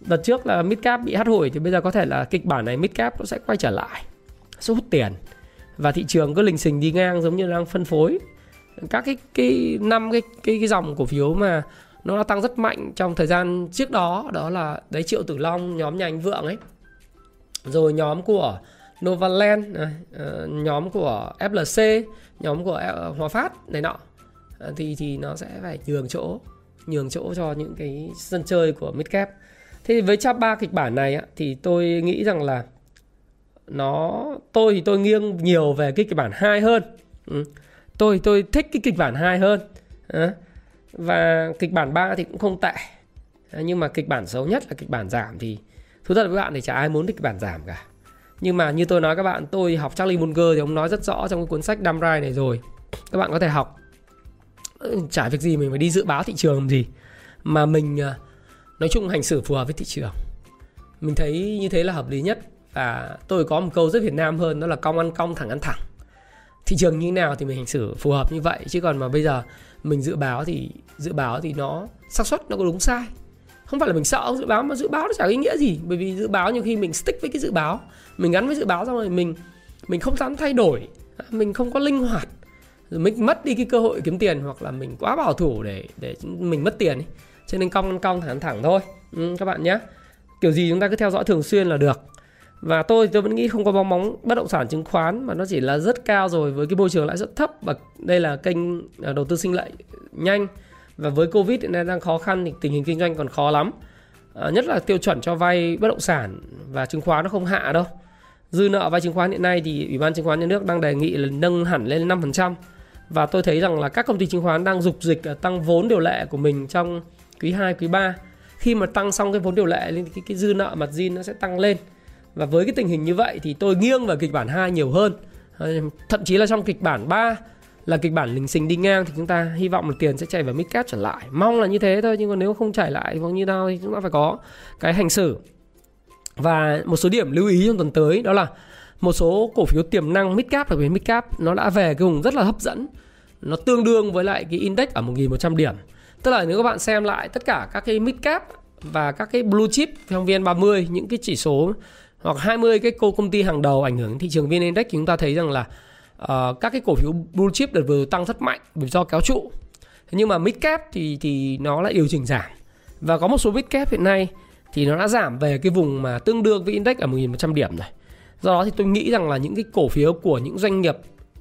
Đợt trước là mid cap bị hắt hồi thì bây giờ có thể là kịch bản này mid cap nó sẽ quay trở lại, sẽ hút tiền. Và thị trường cứ lình xình đi ngang giống như đang phân phối. Các cái cái năm, cái cái cái dòng cổ phiếu mà nó đã tăng rất mạnh trong thời gian trước đó đó là đấy triệu tử long, nhóm nhà anh vượng ấy. Rồi nhóm của Novaland ờ, nhóm của FLC nhóm của ờ, Hòa Phát này nọ. Ờ, thì thì nó sẽ phải nhường chỗ nhường chỗ cho những cái sân chơi của midcap. Thế thì với chap ba kịch bản này thì tôi nghĩ rằng là nó tôi thì tôi nghiêng nhiều về cái kịch bản 2 hơn. Ừ. tôi tôi thích cái kịch bản 2 hơn. À. và kịch bản 3 thì cũng không tệ. À, nhưng mà kịch bản xấu nhất là kịch bản giảm thì thú thật với bạn thì chả ai muốn kịch bản giảm cả nhưng mà như tôi nói các bạn, tôi học Charlie Munger thì ông nói rất rõ trong cái cuốn sách Dumb Ride này rồi. Các bạn có thể học. Chả việc gì mình phải đi dự báo thị trường làm gì. Mà mình à, nói chung hành xử phù hợp với thị trường. Mình thấy như thế là hợp lý nhất. Và tôi có một câu rất Việt Nam hơn, đó là cong ăn cong, thẳng ăn thẳng. Thị trường như thế nào thì mình hành xử phù hợp như vậy. Chứ còn mà bây giờ mình dự báo thì, dự báo thì nó xác suất nó có đúng sai không phải là mình sợ dự báo mà dự báo nó chẳng ý nghĩa gì. Bởi vì dự báo nhiều khi mình stick với cái dự báo mình gắn với dự báo xong rồi mình mình không dám thay đổi. Mình không có linh hoạt. Rồi mình mất đi cái cơ hội kiếm tiền hoặc là mình quá bảo thủ để để mình mất tiền ấy. cho nên cong cong thẳng thẳng thôi. Ừ, các bạn nhé kiểu gì chúng ta cứ theo dõi thường xuyên là được. Và tôi tôi vẫn nghĩ không có bóng bóng bất động sản chứng khoán mà nó chỉ là rất cao rồi với cái môi trường lãi suất thấp. Và đây là kênh à, đầu tư sinh lợi nhanh và với covid hiện nay đang khó khăn thì tình hình kinh doanh còn khó lắm. À, nhất là tiêu chuẩn cho vay bất động sản và chứng khoán nó không hạ đâu. Dư nợ vay chứng khoán hiện nay thì ủy ban chứng khoán nhà nước đang đề nghị là nâng hẳn lên 5% và tôi thấy rằng là các công ty chứng khoán đang dục dịch ờ, tăng vốn điều lệ của mình trong quý 2, quý 3 khi mà tăng xong cái vốn điều lệ lên cái, cái dư nợ mặt zin nó sẽ tăng lên. Và với cái tình hình như vậy thì tôi nghiêng vào kịch bản 2 nhiều hơn. Ờ, thậm chí là trong kịch bản 3 là kịch bản lình xình đi ngang thì chúng ta hy vọng là tiền sẽ chảy vào Midcap trở lại. Mong là như thế thôi, nhưng còn nếu không chảy lại hoặc như nào thì chúng ta phải có cái hành xử. Và một số điểm lưu ý trong tuần tới, đó là một số cổ phiếu tiềm năng Midcap đặc biệt midcap nó đã về cái vùng rất là hấp dẫn. Nó tương đương với lại cái index ở 1.100 điểm. Tức là nếu các bạn xem lại tất cả các cái Midcap và các cái blue chip trong VN30, những cái chỉ số hoặc 20 cái cô công ty hàng đầu ảnh hưởng đến thị trường VN Index thì chúng ta thấy rằng là uh, các cái cổ phiếu blue chip đợt vừa tăng rất mạnh bởi do kéo trụ. Thế nhưng mà mid cap thì thì nó lại điều chỉnh giảm. Và có một số mid cap hiện nay thì nó đã giảm về cái vùng mà tương đương với index ở 1.100 điểm rồi. Do đó thì tôi nghĩ rằng là những cái cổ phiếu của những doanh nghiệp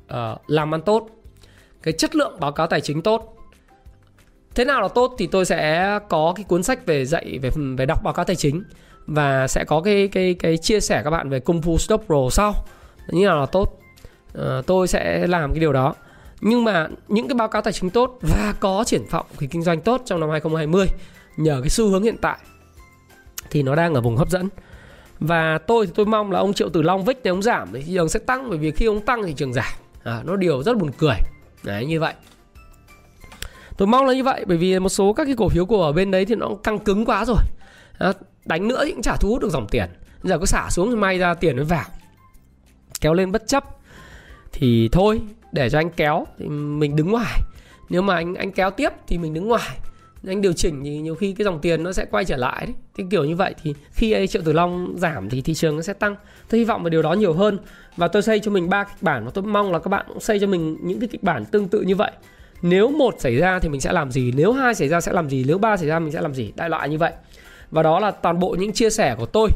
uh, làm ăn tốt cái chất lượng báo cáo tài chính tốt thế nào là tốt thì tôi sẽ có cái cuốn sách về dạy về về đọc báo cáo tài chính và sẽ có cái cái cái chia sẻ các bạn về công phu stop pro sau. Như nào là tốt uh, tôi sẽ làm cái điều đó. Nhưng mà những cái báo cáo tài chính tốt và có triển vọng thì kinh doanh tốt trong năm 2020 nhờ cái xu hướng hiện tại thì nó đang ở vùng hấp dẫn. Và tôi thì tôi mong là ông triệu tử long vích này ông giảm thì thị trường sẽ tăng bởi vì khi ông tăng thì thị trường giảm. À, nó điều rất buồn cười. Đấy như vậy. Tôi mong là như vậy bởi vì một số các cái cổ phiếu của bên đấy thì nó căng cứng quá rồi. À, đánh nữa thì cũng chả thu hút được dòng tiền. Giờ có xả xuống thì may ra tiền mới vào. Kéo lên bất chấp thì thôi, để cho anh kéo thì mình đứng ngoài. Nếu mà anh anh kéo tiếp thì mình đứng ngoài. Anh điều chỉnh thì nhiều khi cái dòng tiền nó sẽ quay trở lại đấy. Thì kiểu như vậy thì khi ấy triệu tử long giảm thì thị trường nó sẽ tăng. Tôi hy vọng vào điều đó nhiều hơn. Và tôi xây cho mình ba kịch bản, và tôi mong là các bạn cũng xây cho mình những cái kịch bản tương tự như vậy. Nếu một xảy ra thì mình sẽ làm gì, nếu hai xảy ra sẽ làm gì, nếu ba xảy ra mình sẽ làm gì, đại loại như vậy. Và đó là toàn bộ những chia sẻ của tôi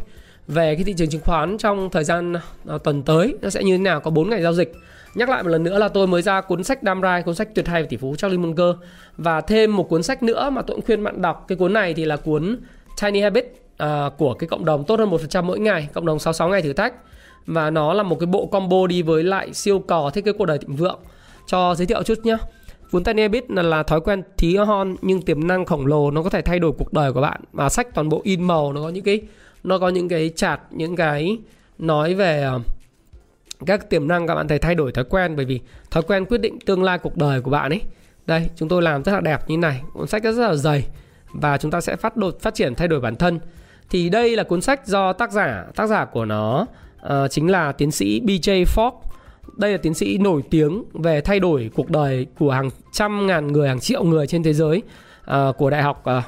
về cái thị trường chứng khoán trong thời gian uh, tuần tới nó sẽ như thế nào có 4 ngày giao dịch. Nhắc lại một lần nữa là tôi mới ra cuốn sách Dam Rai cuốn sách tuyệt hay về tỷ phú Charlie Munger. Và thêm một cuốn sách nữa mà tôi cũng khuyên bạn đọc cái cuốn này thì là cuốn Tiny Habit uh, à, của cái cộng đồng tốt hơn một phần trăm mỗi ngày cộng đồng 66 ngày thử thách. Và nó là một cái bộ combo đi với lại siêu cò thiết kế cuộc đời thịnh vượng. Cho giới thiệu chút nhé cuốn Tiny Habit là, là thói quen tí hon nhưng tiềm năng khổng lồ nó có thể thay đổi cuộc đời của bạn. Mà sách toàn bộ in màu nó có những cái nó có những cái chart những cái nói về ờ, các tiềm năng các bạn thấy thay đổi thói quen. Bởi vì thói quen quyết định tương lai cuộc đời của bạn ấy. Đây chúng tôi làm rất là đẹp như này. Cuốn sách rất là dày. Và chúng ta sẽ phát đột phát triển thay đổi bản thân. Thì đây là cuốn sách do tác giả tác giả của nó uh, chính là tiến sĩ BJ Fogg. Đây là tiến sĩ nổi tiếng về thay đổi cuộc đời của hàng trăm ngàn người hàng triệu người trên thế giới uh, của đại học uh,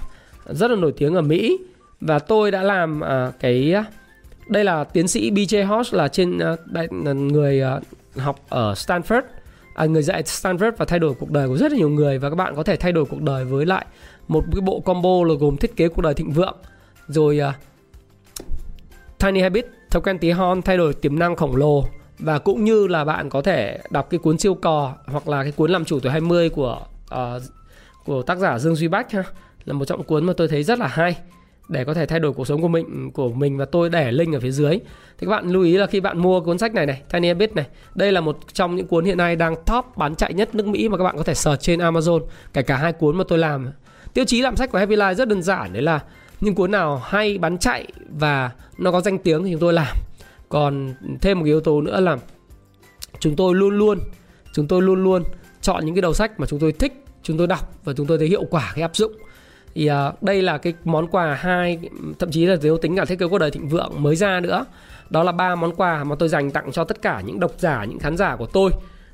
rất là nổi tiếng ở Mỹ và tôi đã làm uh, cái đây là tiến sĩ BJ Hodge là trên uh, đại, người uh, học ở Stanford. À, người dạy Stanford và thay đổi cuộc đời của rất là nhiều người. Và các bạn có thể thay đổi cuộc đời với lại một cái bộ combo là gồm thiết kế cuộc đời thịnh vượng rồi uh, Tiny Habit thói quen tí hon thay đổi tiềm năng khổng lồ. Và cũng như là bạn có thể đọc cái cuốn siêu cò hoặc là cái cuốn làm chủ tuổi 20 của uh, của tác giả Dương Duy Bách ha là một trong cuốn mà tôi thấy rất là hay để có thể thay đổi cuộc sống của mình của mình và tôi để link ở phía dưới. Thì các bạn lưu ý là khi bạn mua cuốn sách này này, Tiny Habits này, đây là một trong những cuốn hiện nay đang top bán chạy nhất nước Mỹ mà các bạn có thể search trên Amazon. Kể cả hai cuốn mà tôi làm. Tiêu chí làm sách của Happy Life rất đơn giản đấy là những cuốn nào hay bán chạy và nó có danh tiếng thì chúng tôi làm. Còn thêm một cái yếu tố nữa là chúng tôi luôn luôn chúng tôi luôn luôn chọn những cái đầu sách mà chúng tôi thích, chúng tôi đọc và chúng tôi thấy hiệu quả khi áp dụng thì uh, đây là cái món quà hai thậm chí là nếu tính cả thiết kế cuộc đời thịnh vượng mới ra nữa. Đó là ba món quà mà tôi dành tặng cho tất cả những độc giả những khán giả của tôi.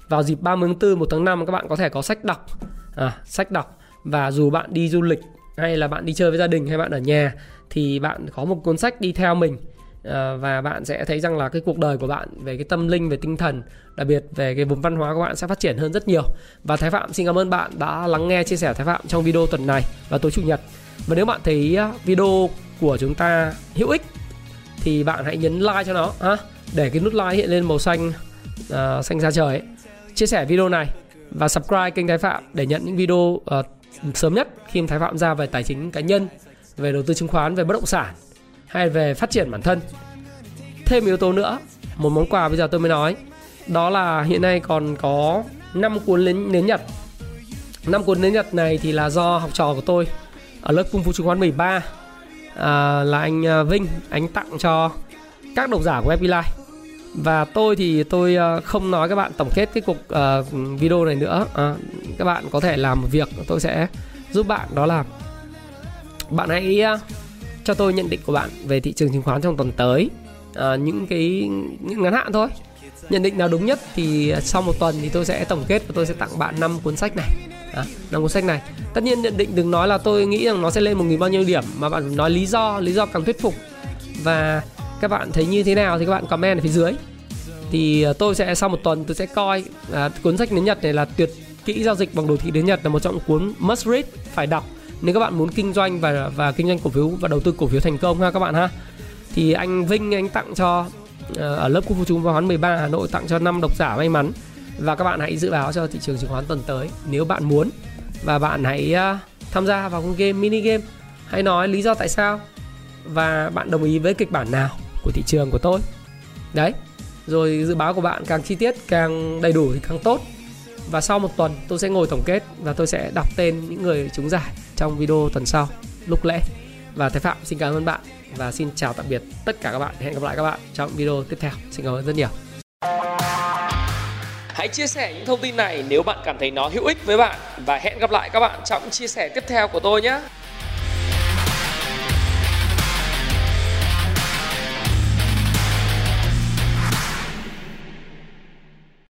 Vào dịp 30 tháng 4 1 tháng 5 các bạn có thể có sách đọc. À, sách đọc. Và dù bạn đi du lịch hay là bạn đi chơi với gia đình hay bạn ở nhà thì bạn có một cuốn sách đi theo mình. Ờ, và bạn sẽ thấy rằng là cái cuộc đời của bạn về cái tâm linh về tinh thần đặc biệt về cái vùng văn hóa của bạn sẽ phát triển hơn rất nhiều. Và Thái Phạm xin cảm ơn bạn đã lắng nghe chia sẻ Thái Phạm trong video tuần này và tối chủ nhật. Và nếu bạn thấy video của chúng ta hữu ích thì bạn hãy nhấn like cho nó ha để cái nút like hiện lên màu xanh uh, xanh da trời ấy. chia sẻ video này và subscribe kênh Thái Phạm để nhận những video uh, sớm nhất khi Thái Phạm ra về tài chính cá nhân về đầu tư chứng khoán về bất động sản hay về phát triển bản thân. Thêm yếu tố nữa một món quà bây giờ tôi mới nói. Đó là hiện nay còn có 5 cuốn nến, nến nhật. 5 cuốn nến nhật này thì là do học trò của tôi ở lớp cung phu chứng khoán 13 à, là anh à, Vinh anh tặng cho các độc giả của Happy Life. Và tôi thì tôi à, không nói các bạn tổng kết cái cuộc uh, video này nữa. À, các bạn có thể làm một việc tôi sẽ giúp bạn. Đó là bạn hãy uh, cho tôi nhận định của bạn về thị trường chứng khoán trong tuần tới. À, những cái những ngắn hạn thôi. Nhận định nào đúng nhất thì sau một tuần thì tôi sẽ tổng kết và tôi sẽ tặng bạn năm cuốn sách này. À, năm cuốn sách này. Tất nhiên nhận định đừng nói là tôi nghĩ rằng nó sẽ lên một nghìn bao nhiêu điểm mà bạn nói lý do lý do càng thuyết phục. Và các bạn thấy như thế nào thì các bạn comment ở phía dưới. Thì ờ, tôi sẽ sau một tuần tôi sẽ coi à, cuốn sách đến nhật này là tuyệt kỹ giao dịch bằng đồ thị đến nhật là một trong những cuốn must read phải đọc nếu các bạn muốn kinh doanh và và kinh doanh cổ phiếu và đầu tư cổ phiếu thành công ha các bạn ha. Thì anh Vinh anh tặng cho ờ, ở lớp khu phố chúng khoán 13 Hà Nội tặng cho 5 độc giả may mắn. Và các bạn hãy dự báo cho thị trường chứng khoán tuần tới nếu bạn muốn. Và bạn hãy uh, tham gia vào con game mini game. Hãy nói lý do tại sao và bạn đồng ý với kịch bản nào của thị trường của tôi. Đấy rồi dự báo của bạn càng chi tiết càng đầy đủ thì càng tốt. Và sau một tuần tôi sẽ ngồi tổng kết và tôi sẽ đọc tên những người trúng giải trong video tuần sau. Lúc lễ. Và Thái Phạm xin cảm ơn bạn và xin chào tạm biệt tất cả các bạn. Hẹn gặp lại các bạn trong video tiếp theo. Xin cảm ơn rất nhiều. Hãy chia sẻ những thông tin này nếu bạn cảm thấy nó hữu ích với bạn. Và hẹn gặp lại các bạn trong chia sẻ tiếp theo của tôi nhé.